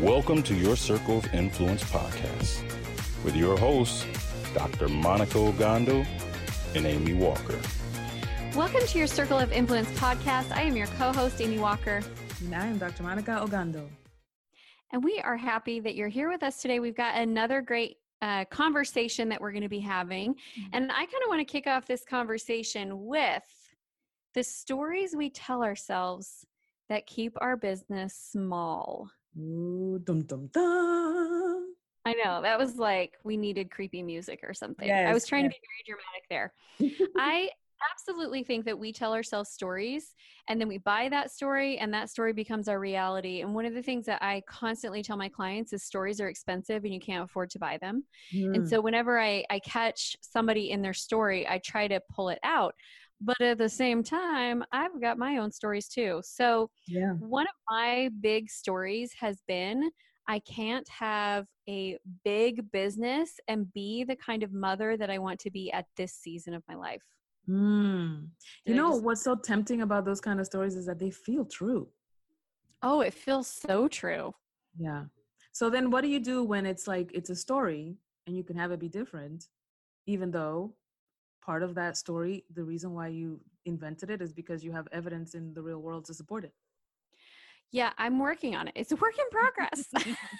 Welcome to your Circle of Influence podcast with your hosts, Dr. Monica Ogando and Amy Walker. Welcome to your Circle of Influence podcast. I am your co host, Amy Walker. And I am Dr. Monica Ogando. And we are happy that you're here with us today. We've got another great uh, conversation that we're going to be having. Mm-hmm. And I kind of want to kick off this conversation with the stories we tell ourselves that keep our business small. Ooh, dum dum dum. I know that was like we needed creepy music or something. Yes, I was trying yes. to be very dramatic there. I absolutely think that we tell ourselves stories and then we buy that story and that story becomes our reality. And one of the things that I constantly tell my clients is stories are expensive and you can't afford to buy them. Mm. And so whenever I, I catch somebody in their story, I try to pull it out but at the same time i've got my own stories too so yeah one of my big stories has been i can't have a big business and be the kind of mother that i want to be at this season of my life mm. you know just, what's so tempting about those kind of stories is that they feel true oh it feels so true yeah so then what do you do when it's like it's a story and you can have it be different even though part of that story, the reason why you invented it is because you have evidence in the real world to support it. Yeah, I'm working on it. It's a work in progress.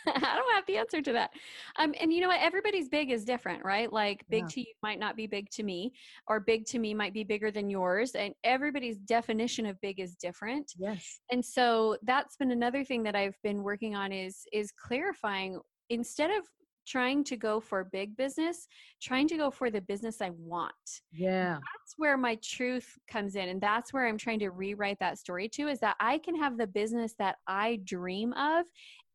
I don't have the answer to that. Um, and you know what? Everybody's big is different, right? Like big yeah. to you might not be big to me, or big to me might be bigger than yours. And everybody's definition of big is different. Yes. And so that's been another thing that I've been working on is is clarifying instead of trying to go for big business, trying to go for the business I want. Yeah. That's where my truth comes in. And that's where I'm trying to rewrite that story to is that I can have the business that I dream of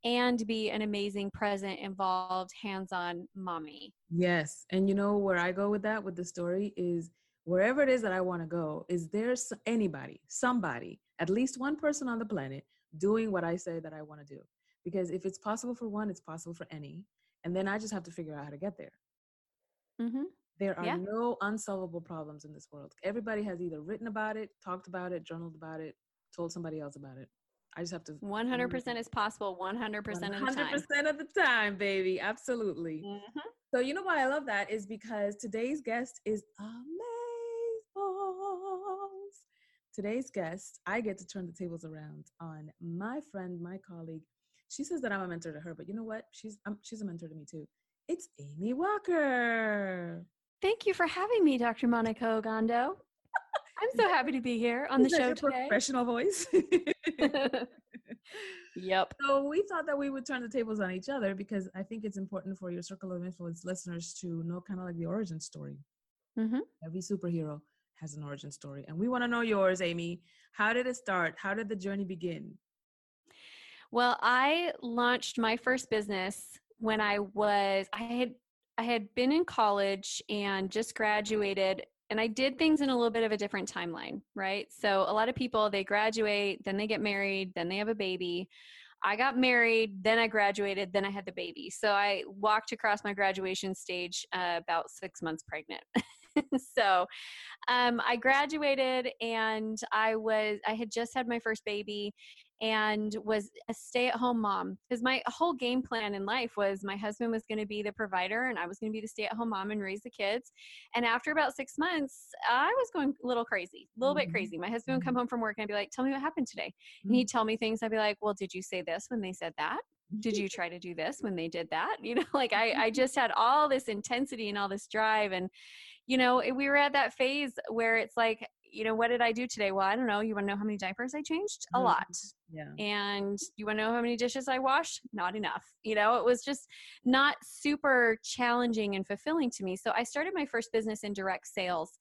and be an amazing present, involved, hands on mommy. Yes. And you know where I go with that, with the story, is wherever it is that I want to go, is there anybody, somebody, at least one person on the planet doing what I say that I want to do? Because if it's possible for one, it's possible for any and then I just have to figure out how to get there. Mm-hmm. There are yeah. no unsolvable problems in this world. Everybody has either written about it, talked about it, journaled about it, told somebody else about it. I just have to. 100% is possible 100% of the time. 100% of the time, baby. Absolutely. Mm-hmm. So, you know why I love that is because today's guest is amazing. Today's guest, I get to turn the tables around on my friend, my colleague, she says that I'm a mentor to her, but you know what? She's um, she's a mentor to me too. It's Amy Walker. Thank you for having me, Dr. Monica Ogando. I'm so happy to be here on Is the show today. Professional voice. yep. So we thought that we would turn the tables on each other because I think it's important for your circle of influence listeners to know kind of like the origin story. Mm-hmm. Every superhero has an origin story, and we want to know yours, Amy. How did it start? How did the journey begin? Well, I launched my first business when I was I had I had been in college and just graduated and I did things in a little bit of a different timeline, right? So a lot of people they graduate, then they get married, then they have a baby. I got married, then I graduated, then I had the baby. So I walked across my graduation stage uh, about six months pregnant. so um, I graduated and I was I had just had my first baby and was a stay-at-home mom because my whole game plan in life was my husband was going to be the provider and I was going to be the stay-at-home mom and raise the kids. And after about six months, I was going a little crazy, a little mm-hmm. bit crazy. My husband would come mm-hmm. home from work and I'd be like, "Tell me what happened today," mm-hmm. and he'd tell me things. I'd be like, "Well, did you say this when they said that?" did you try to do this when they did that you know like i i just had all this intensity and all this drive and you know we were at that phase where it's like you know, what did I do today? Well, I don't know. You want to know how many diapers I changed? A mm-hmm. lot. Yeah. And you want to know how many dishes I washed? Not enough. You know, it was just not super challenging and fulfilling to me. So I started my first business in direct sales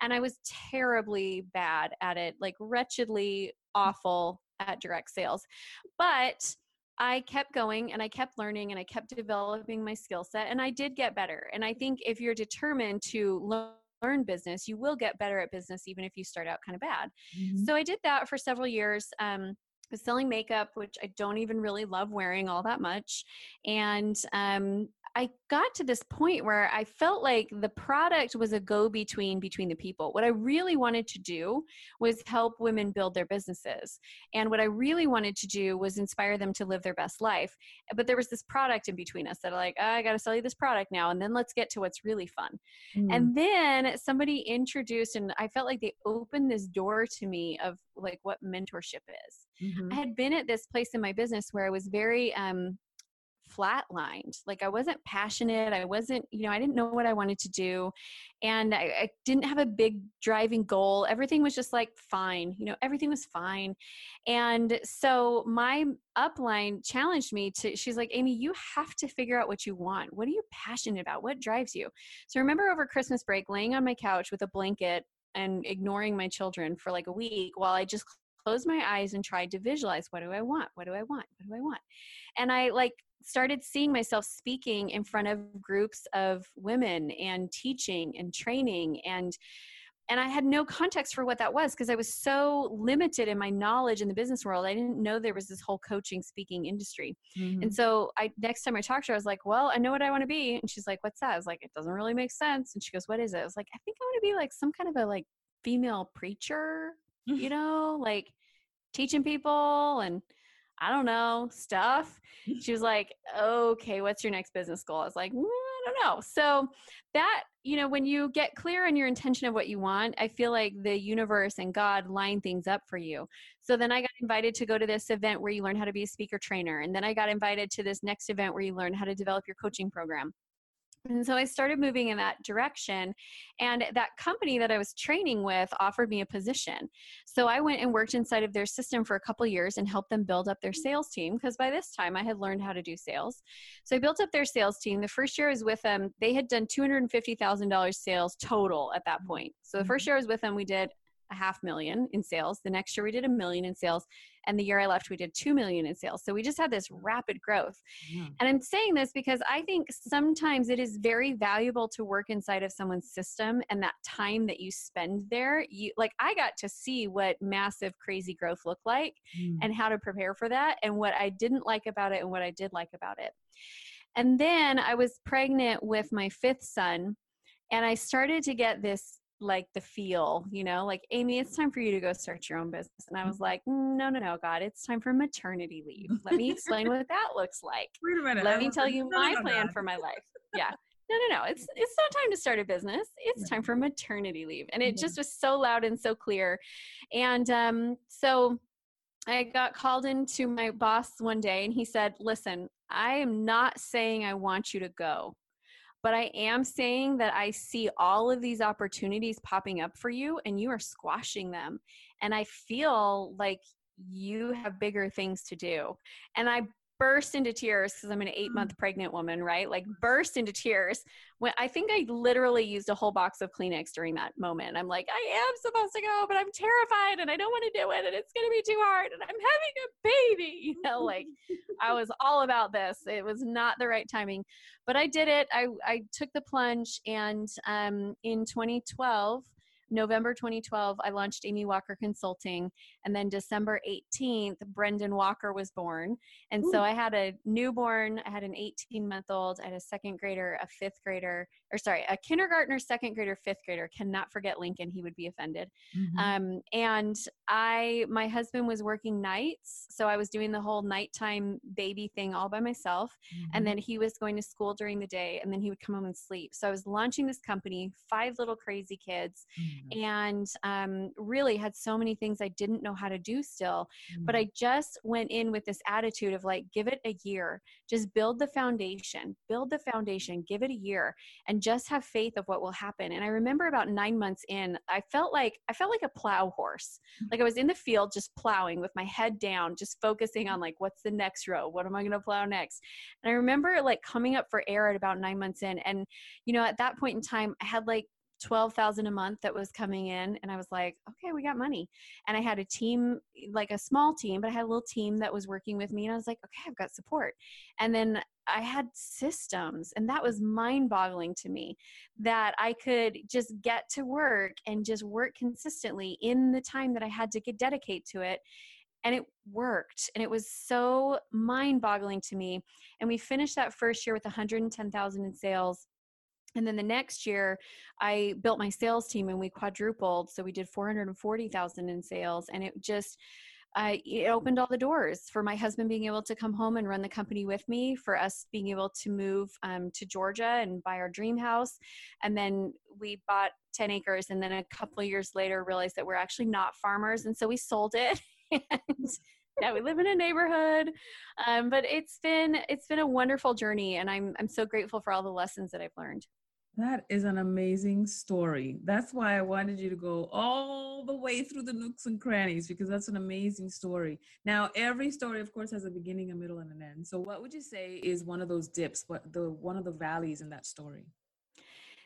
and I was terribly bad at it, like wretchedly mm. awful at direct sales. But I kept going and I kept learning and I kept developing my skill set and I did get better. And I think if you're determined to learn business, you will get better at business even if you start out kind of bad. Mm-hmm. So I did that for several years. Um, was selling makeup, which I don't even really love wearing all that much. And um, I got to this point where I felt like the product was a go between between the people. What I really wanted to do was help women build their businesses. And what I really wanted to do was inspire them to live their best life. But there was this product in between us that like, oh, I got to sell you this product now and then let's get to what's really fun. Mm. And then somebody introduced and I felt like they opened this door to me of like what mentorship is. Mm-hmm. I had been at this place in my business where I was very um flatlined. Like I wasn't passionate. I wasn't, you know, I didn't know what I wanted to do. And I, I, didn't have a big driving goal. Everything was just like fine, you know, everything was fine. And so my upline challenged me to, she's like, Amy, you have to figure out what you want. What are you passionate about? What drives you? So I remember over Christmas break, laying on my couch with a blanket and ignoring my children for like a week while I just closed my eyes and tried to visualize what do I want? What do I want? What do I want? And I like started seeing myself speaking in front of groups of women and teaching and training and and I had no context for what that was because I was so limited in my knowledge in the business world. I didn't know there was this whole coaching speaking industry. Mm-hmm. And so I next time I talked to her, I was like, Well, I know what I want to be. And she's like, What's that? I was like, It doesn't really make sense. And she goes, What is it? I was like, I think I want to be like some kind of a like female preacher, you know, like teaching people and I don't know, stuff. She was like, okay, what's your next business goal? I was like, mm, I don't know. So that, you know, when you get clear on your intention of what you want, I feel like the universe and God line things up for you. So then I got invited to go to this event where you learn how to be a speaker trainer. And then I got invited to this next event where you learn how to develop your coaching program. And so I started moving in that direction. And that company that I was training with offered me a position. So I went and worked inside of their system for a couple years and helped them build up their sales team because by this time I had learned how to do sales. So I built up their sales team. The first year I was with them, they had done $250,000 sales total at that point. So the first mm-hmm. year I was with them, we did a half million in sales. The next year we did a million in sales. And the year I left, we did 2 million in sales. So we just had this rapid growth. Yeah. And I'm saying this because I think sometimes it is very valuable to work inside of someone's system and that time that you spend there. You like I got to see what massive crazy growth looked like mm. and how to prepare for that and what I didn't like about it and what I did like about it. And then I was pregnant with my fifth son and I started to get this like the feel, you know, like Amy, it's time for you to go start your own business. And I was like, mm, no, no, no, God, it's time for maternity leave. Let me explain what that looks like. Wait a minute. Let me tell you my plan for my life. Yeah. No, no, no. It's it's not time to start a business. It's time for maternity leave. And it just was so loud and so clear. And um, so I got called into my boss one day and he said, Listen, I am not saying I want you to go. But I am saying that I see all of these opportunities popping up for you and you are squashing them. And I feel like you have bigger things to do. And I burst into tears because I'm an eight month mm. pregnant woman, right? Like burst into tears. When I think I literally used a whole box of Kleenex during that moment. I'm like, I am supposed to go, but I'm terrified and I don't want to do it and it's gonna be too hard and I'm having a baby. You know, like I was all about this. It was not the right timing. But I did it. I I took the plunge and um in 2012 November 2012, I launched Amy Walker Consulting. And then December 18th, Brendan Walker was born. And Ooh. so I had a newborn, I had an 18 month old, I had a second grader, a fifth grader, or sorry, a kindergartner, second grader, fifth grader. Cannot forget Lincoln, he would be offended. Mm-hmm. Um, and I, my husband was working nights. So I was doing the whole nighttime baby thing all by myself. Mm-hmm. And then he was going to school during the day and then he would come home and sleep. So I was launching this company, five little crazy kids. Mm-hmm mm-hmm. and um, really had so many things I didn't know how to do still. Mm-hmm. But I just went in with this attitude of like, give it a year, just build the foundation, build the foundation, give it a year, and just have faith of what will happen. And I remember about nine months in, I felt like I felt like a plow horse. Mm-hmm. Like I was in the field just plowing with my head down, just focusing on like, what's the next row? What am I going to plow next? And I remember like coming up for air at about nine months in, and you know, at that point in time, I had like 12,000 a month that was coming in and I was like, okay, we got money. And I had a team, like a small team, but I had a little team that was working with me and I was like, okay, I've got support. And then I had systems and that was mind-boggling to me that I could just get to work and just work consistently in the time that I had to dedicate to it and it worked and it was so mind-boggling to me and we finished that first year with 110,000 in sales and then the next year i built my sales team and we quadrupled so we did 440000 in sales and it just uh, it opened all the doors for my husband being able to come home and run the company with me for us being able to move um, to georgia and buy our dream house and then we bought 10 acres and then a couple years later realized that we're actually not farmers and so we sold it and yeah, we live in a neighborhood. Um, but it's been it's been a wonderful journey, and I'm I'm so grateful for all the lessons that I've learned. That is an amazing story. That's why I wanted you to go all the way through the nooks and crannies because that's an amazing story. Now, every story, of course, has a beginning, a middle, and an end. So, what would you say is one of those dips? What the one of the valleys in that story?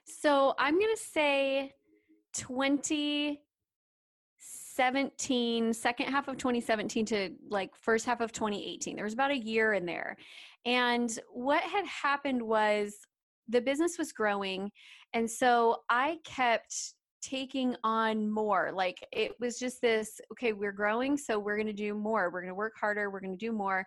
So, I'm going to say 2017, second half of 2017 to like first half of 2018. There was about a year in there. And what had happened was the business was growing and so i kept taking on more like it was just this okay we're growing so we're going to do more we're going to work harder we're going to do more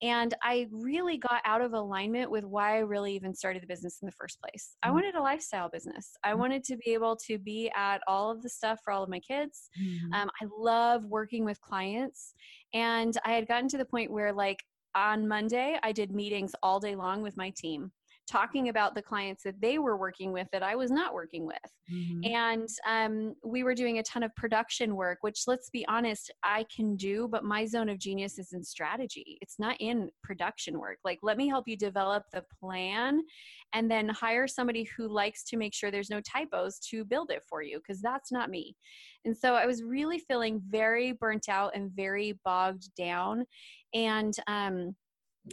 and i really got out of alignment with why i really even started the business in the first place mm-hmm. i wanted a lifestyle business i mm-hmm. wanted to be able to be at all of the stuff for all of my kids mm-hmm. um, i love working with clients and i had gotten to the point where like on monday i did meetings all day long with my team talking about the clients that they were working with that I was not working with. Mm-hmm. And um, we were doing a ton of production work, which let's be honest, I can do, but my zone of genius is in strategy. It's not in production work. Like, let me help you develop the plan and then hire somebody who likes to make sure there's no typos to build it for you, because that's not me. And so I was really feeling very burnt out and very bogged down. And, um,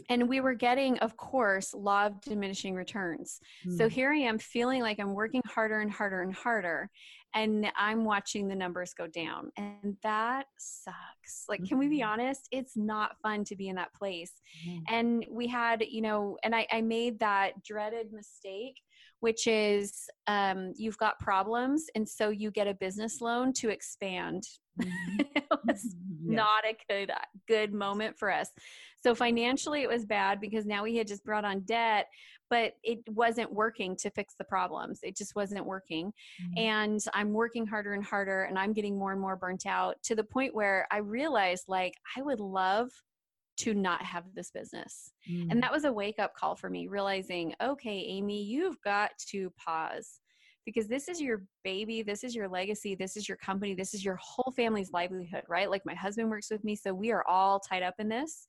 and we were getting of course law of diminishing returns mm. so hmm. here i am feeling like i'm working harder and harder and harder and i'm watching the numbers go down and that sucks like mm-hmm. can we be mm-hmm. honest it's not fun to be in that place mm. and we had you know and I, I made that dreaded mistake which is um, you've got problems and so you get a business loan to expand mm-hmm. it was mm-hmm. not a good good moment for us so financially it was bad because now we had just brought on debt but it wasn't working to fix the problems it just wasn't working mm-hmm. and i'm working harder and harder and i'm getting more and more burnt out to the point where i realized like i would love to not have this business. Mm. And that was a wake up call for me, realizing, okay, Amy, you've got to pause because this is your baby, this is your legacy, this is your company, this is your whole family's livelihood, right? Like my husband works with me, so we are all tied up in this.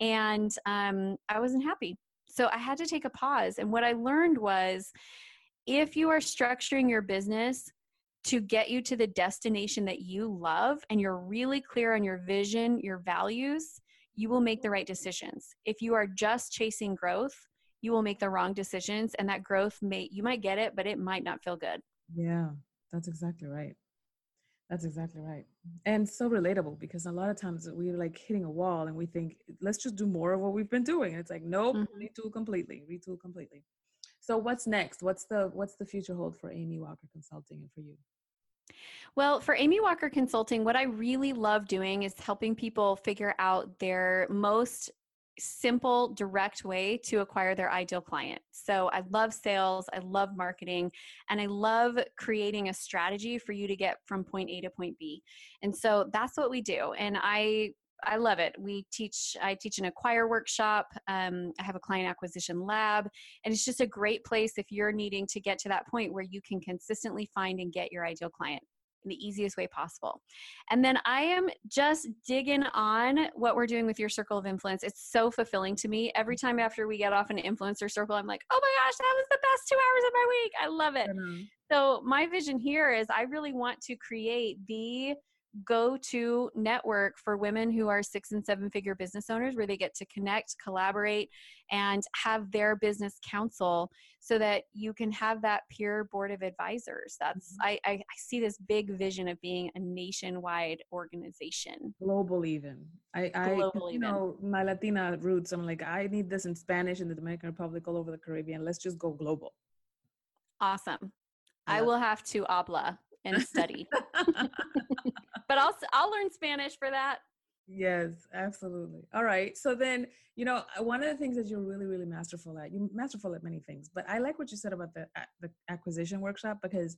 And um, I wasn't happy. So I had to take a pause. And what I learned was if you are structuring your business, to get you to the destination that you love and you're really clear on your vision, your values, you will make the right decisions. If you are just chasing growth, you will make the wrong decisions and that growth may you might get it but it might not feel good. Yeah, that's exactly right. That's exactly right. And so relatable because a lot of times we're like hitting a wall and we think, let's just do more of what we've been doing. And it's like, nope, mm-hmm. retool completely, retool completely. So what's next? What's the what's the future hold for Amy Walker Consulting and for you? Well, for Amy Walker Consulting, what I really love doing is helping people figure out their most simple, direct way to acquire their ideal client. So I love sales, I love marketing, and I love creating a strategy for you to get from point A to point B. And so that's what we do. And I I love it. We teach, I teach an acquire workshop. Um, I have a client acquisition lab, and it's just a great place if you're needing to get to that point where you can consistently find and get your ideal client. in the easiest way possible. And then I am just digging on what we're doing with your circle of influence. It's so fulfilling to me. Every time after we get off an influencer circle, I'm like, oh my gosh, that was the best two hours of my week. I love it. So, my vision here is I really want to create the go to network for women who are six and seven figure business owners where they get to connect, collaborate, and have their business council so that you can have that peer board of advisors. That's, mm-hmm. I, I, I, see this big vision of being a nationwide organization. Global, even. I, I Global you even. know, my Latina roots, I'm like, I need this in Spanish in the Dominican Republic, all over the Caribbean. Let's just go global. Awesome. Yeah. I will have to habla and study. but I'll I'll learn Spanish for that. Yes, absolutely. All right. So then, you know, uh, one of the things that you're really, really masterful at, you're masterful at many things, but I like what you said about the the acquisition workshop because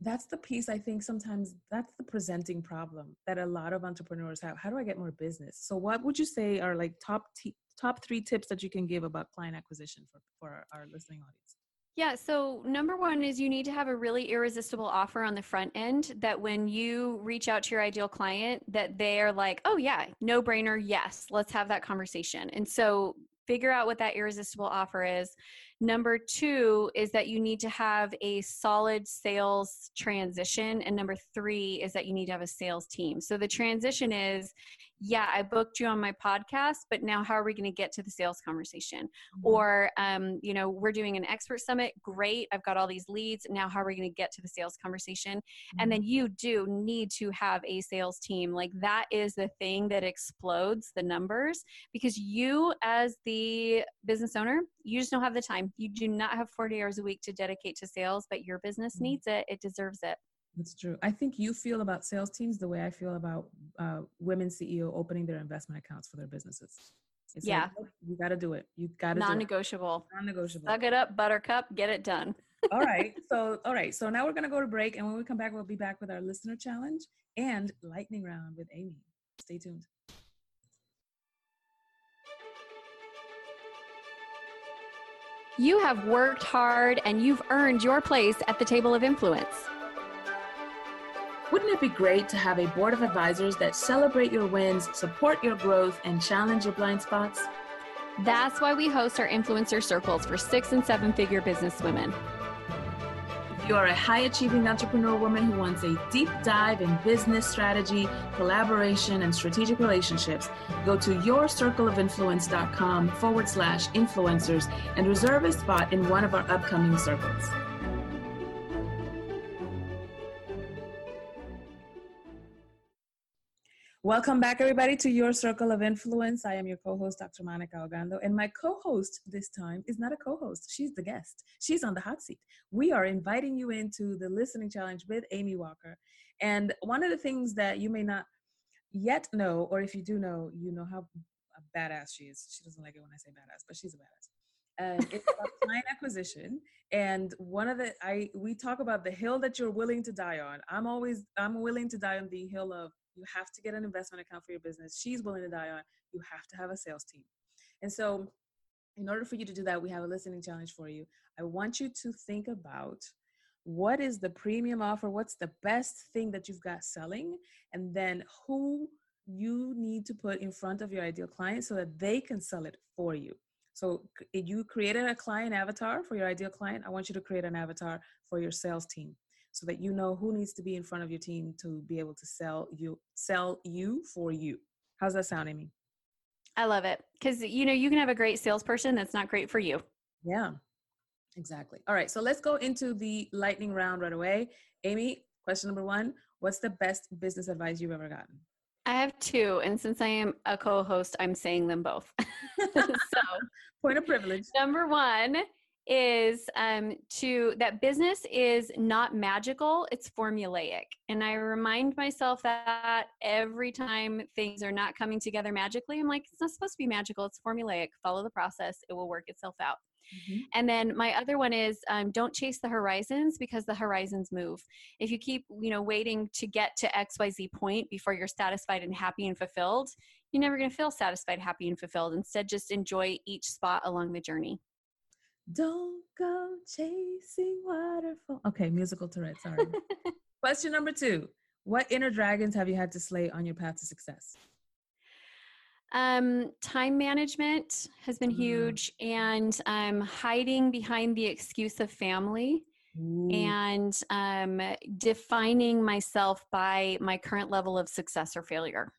that's the piece I think sometimes that's the presenting problem that a lot of entrepreneurs have. How do I get more business? So, what would you say are like top t- top three tips that you can give about client acquisition for for our, our listening audience? Yeah, so number one is you need to have a really irresistible offer on the front end that when you reach out to your ideal client that they are like, "Oh yeah, no brainer, yes, let's have that conversation." And so figure out what that irresistible offer is. Number 2 is that you need to have a solid sales transition and number 3 is that you need to have a sales team. So the transition is yeah, I booked you on my podcast, but now how are we going to get to the sales conversation? Mm-hmm. Or, um, you know, we're doing an expert summit. Great. I've got all these leads. Now how are we going to get to the sales conversation? Mm-hmm. And then you do need to have a sales team. Like that is the thing that explodes the numbers because you, as the business owner, you just don't have the time. You do not have 40 hours a week to dedicate to sales, but your business mm-hmm. needs it. It deserves it. That's true. I think you feel about sales teams the way I feel about uh, women CEO opening their investment accounts for their businesses. It's yeah, like, you got to do it. You got to non-negotiable. Non-negotiable. Suck it up, Buttercup. Get it done. all right. So, all right. So now we're gonna go to break, and when we come back, we'll be back with our listener challenge and lightning round with Amy. Stay tuned. You have worked hard and you've earned your place at the table of influence. Wouldn't it be great to have a board of advisors that celebrate your wins, support your growth, and challenge your blind spots? That's why we host our influencer circles for six and seven figure business women. You are a high achieving entrepreneur woman who wants a deep dive in business strategy, collaboration, and strategic relationships, go to yourcircleofinfluence.com forward slash influencers and reserve a spot in one of our upcoming circles. Welcome back, everybody, to your circle of influence. I am your co host, Dr. Monica Ogando, and my co host this time is not a co host, she's the guest. She's on the hot seat. We are inviting you into the listening challenge with Amy Walker. And one of the things that you may not yet know, or if you do know, you know how badass she is. She doesn't like it when I say badass, but she's a badass. And it's about client acquisition. And one of the I we talk about the hill that you're willing to die on. I'm always I'm willing to die on the hill of you have to get an investment account for your business. She's willing to die on. You have to have a sales team. And so, in order for you to do that, we have a listening challenge for you. I want you to think about what is the premium offer, what's the best thing that you've got selling, and then who you need to put in front of your ideal client so that they can sell it for you. So you created a client avatar for your ideal client. I want you to create an avatar for your sales team so that you know who needs to be in front of your team to be able to sell you sell you for you. How's that sound, Amy? I love it because you know you can have a great salesperson that's not great for you. Yeah, exactly. All right, so let's go into the lightning round right away. Amy, question number one: What's the best business advice you've ever gotten? I have two, and since I am a co-host, I'm saying them both. so, point of privilege. Number one is um, to that business is not magical it's formulaic. And i remind myself that every time things are not coming together magically i'm like it's not supposed to be magical it's formulaic follow the process it will work itself out. Mm-hmm. and then my other one is um, don't chase the horizons because the horizons move. If you keep you know waiting to get to xyz point before you're satisfied and happy and fulfilled you're never going to feel satisfied happy and fulfilled. Instead just enjoy each spot along the journey don't go chasing waterfall. Okay, musical Tourette, sorry. Question number two What inner dragons have you had to slay on your path to success? Um, time management has been Mm. huge, and um, hiding behind the excuse of family, Ooh. and um, defining myself by my current level of success or failure.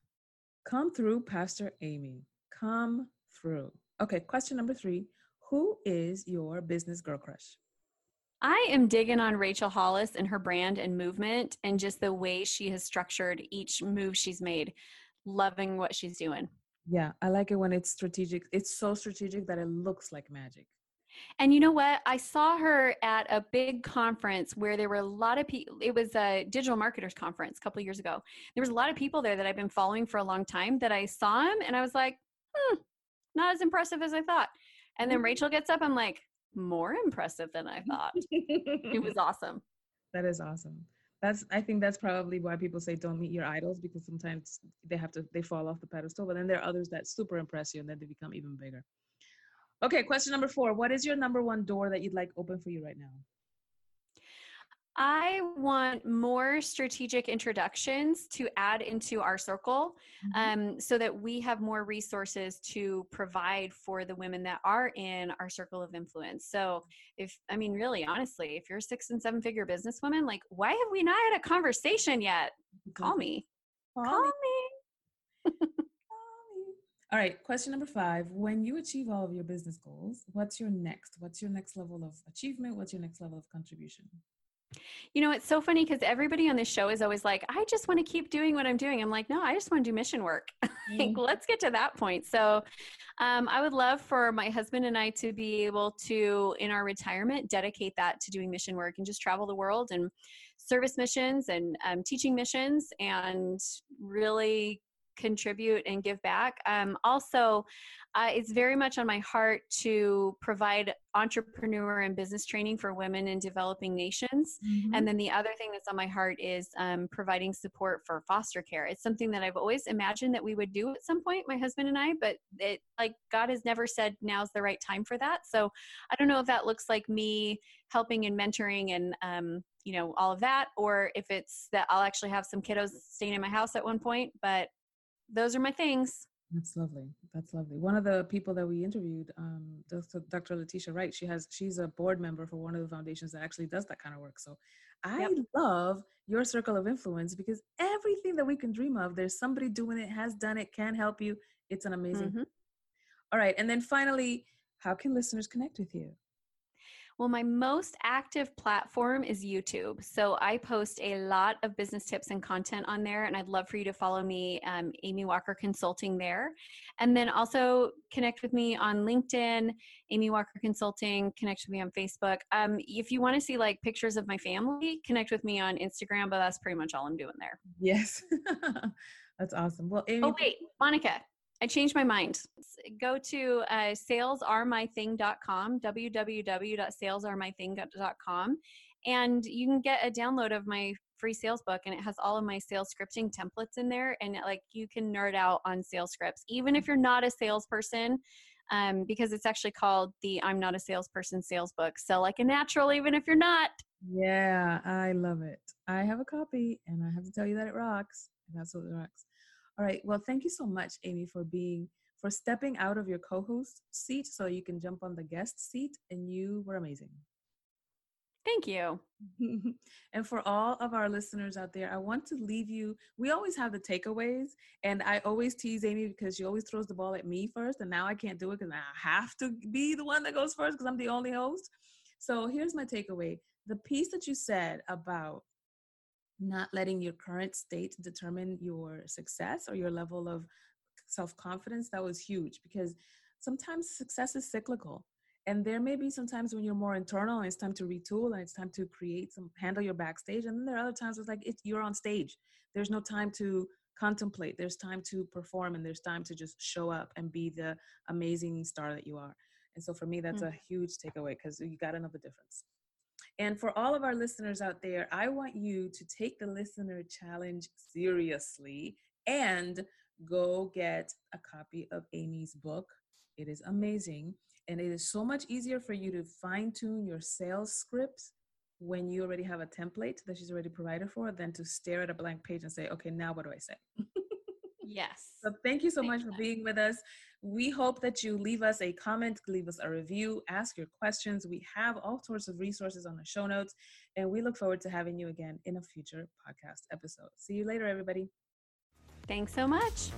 Come through, Pastor Amy. Come through. Okay, question number three Who is your business girl crush? I am digging on Rachel Hollis and her brand and movement, and just the way she has structured each move she's made. Loving what she's doing. Yeah, I like it when it's strategic. It's so strategic that it looks like magic. And you know what? I saw her at a big conference where there were a lot of people. It was a digital marketers conference a couple of years ago. There was a lot of people there that I've been following for a long time that I saw him and I was like, hmm, not as impressive as I thought. And then Rachel gets up. I'm like, more impressive than I thought. It was awesome. that is awesome. That's I think that's probably why people say don't meet your idols because sometimes they have to they fall off the pedestal, but then there are others that super impress you and then they become even bigger. Okay, question number four. What is your number one door that you'd like open for you right now? I want more strategic introductions to add into our circle Mhm. um, so that we have more resources to provide for the women that are in our circle of influence. So, if I mean, really, honestly, if you're a six and seven figure businesswoman, like, why have we not had a conversation yet? Call me. Call Call me. me. Call me. All right, question number five. When you achieve all of your business goals, what's your next? What's your next level of achievement? What's your next level of contribution? You know, it's so funny because everybody on this show is always like, I just want to keep doing what I'm doing. I'm like, no, I just want to do mission work. like, let's get to that point. So, um, I would love for my husband and I to be able to, in our retirement, dedicate that to doing mission work and just travel the world and service missions and um, teaching missions and really contribute and give back. Um, also, uh, it's very much on my heart to provide entrepreneur and business training for women in developing nations. Mhm. And then the other thing that's on my heart is um, providing support for foster care. It's something that I've always imagined that we would do at some point, my husband and I, but it like God has never said now's the right time for that. So I don't know if that looks like me helping and mentoring and um, you know all of that, or if it's that I'll actually have some kiddos staying in my house at one point. But those are my things. That's lovely. That's lovely. One of the people that we interviewed, um, Dr. Dr. Letitia Wright, she has she's a board member for one of the foundations that actually does that kind of work. So I Yep. love your circle of influence because everything that we can dream of, there's somebody doing it, has done it, can help you. It's an amazing. Mhm. All right. And then finally, how can listeners connect with you? Well, my most active platform is YouTube. So I post a lot of business tips and content on there, and I'd love for you to follow me, um, Amy Walker Consulting, there. And then also connect with me on LinkedIn, Amy Walker Consulting, connect with me on Facebook. Um, if you want to see like pictures of my family, connect with me on Instagram, but that's pretty much all I'm doing there. Yes. That's awesome. Well, Amy, Oh, wait, Monica, I changed my mind. Go to uh, salesaremything.com, www.salesaremything.com, and you can get a download of my free sales book and it has all of my sales scripting templates in there and like you can nerd out on sales scripts even if you're not a salesperson um, because it's actually called the i'm not a salesperson sales book sell like a natural even if you're not Yeah, I love it. I have a copy and I have to tell you that it rocks. That's what it rocks. All right. Well, thank you so much, Amy, for being for stepping out of your co-host seat so you can jump on the guest seat and you were amazing. thank you and for all of our listeners out there, I want to leave you. We always have the takeaways, and I always tease Amy because she always throws the ball at me first, and now I can't do it because I have to be the one that goes first because I'm the only host. So here's my takeaway the piece that you said about not letting your current state determine your success or your level of self confidence, that was huge because sometimes success is cyclical. And there may be sometimes when you're more internal and it's time to retool and it's time to create some handle your backstage. And then there are other times it's like it's you're on stage. There's no time to contemplate. There's time to perform and there's time to just show up and be the amazing star that you are. And so for me, that's Mm. a huge takeaway because you got to know the difference. And for all of our listeners out there, I want you to take the listener challenge seriously and go get a copy of Amy's book. It is amazing. And it is so much easier for you to fine tune your sales scripts when you already have a template that she's already provided for than to stare at a blank page and say, okay, now what do I say? yes. So thank you so much for being with us. We hope that you leave us a comment, leave us a review, ask your questions. We have all sorts of resources on the show notes, and we look forward to having you again in a future podcast episode. See you later, everybody. Thanks so much.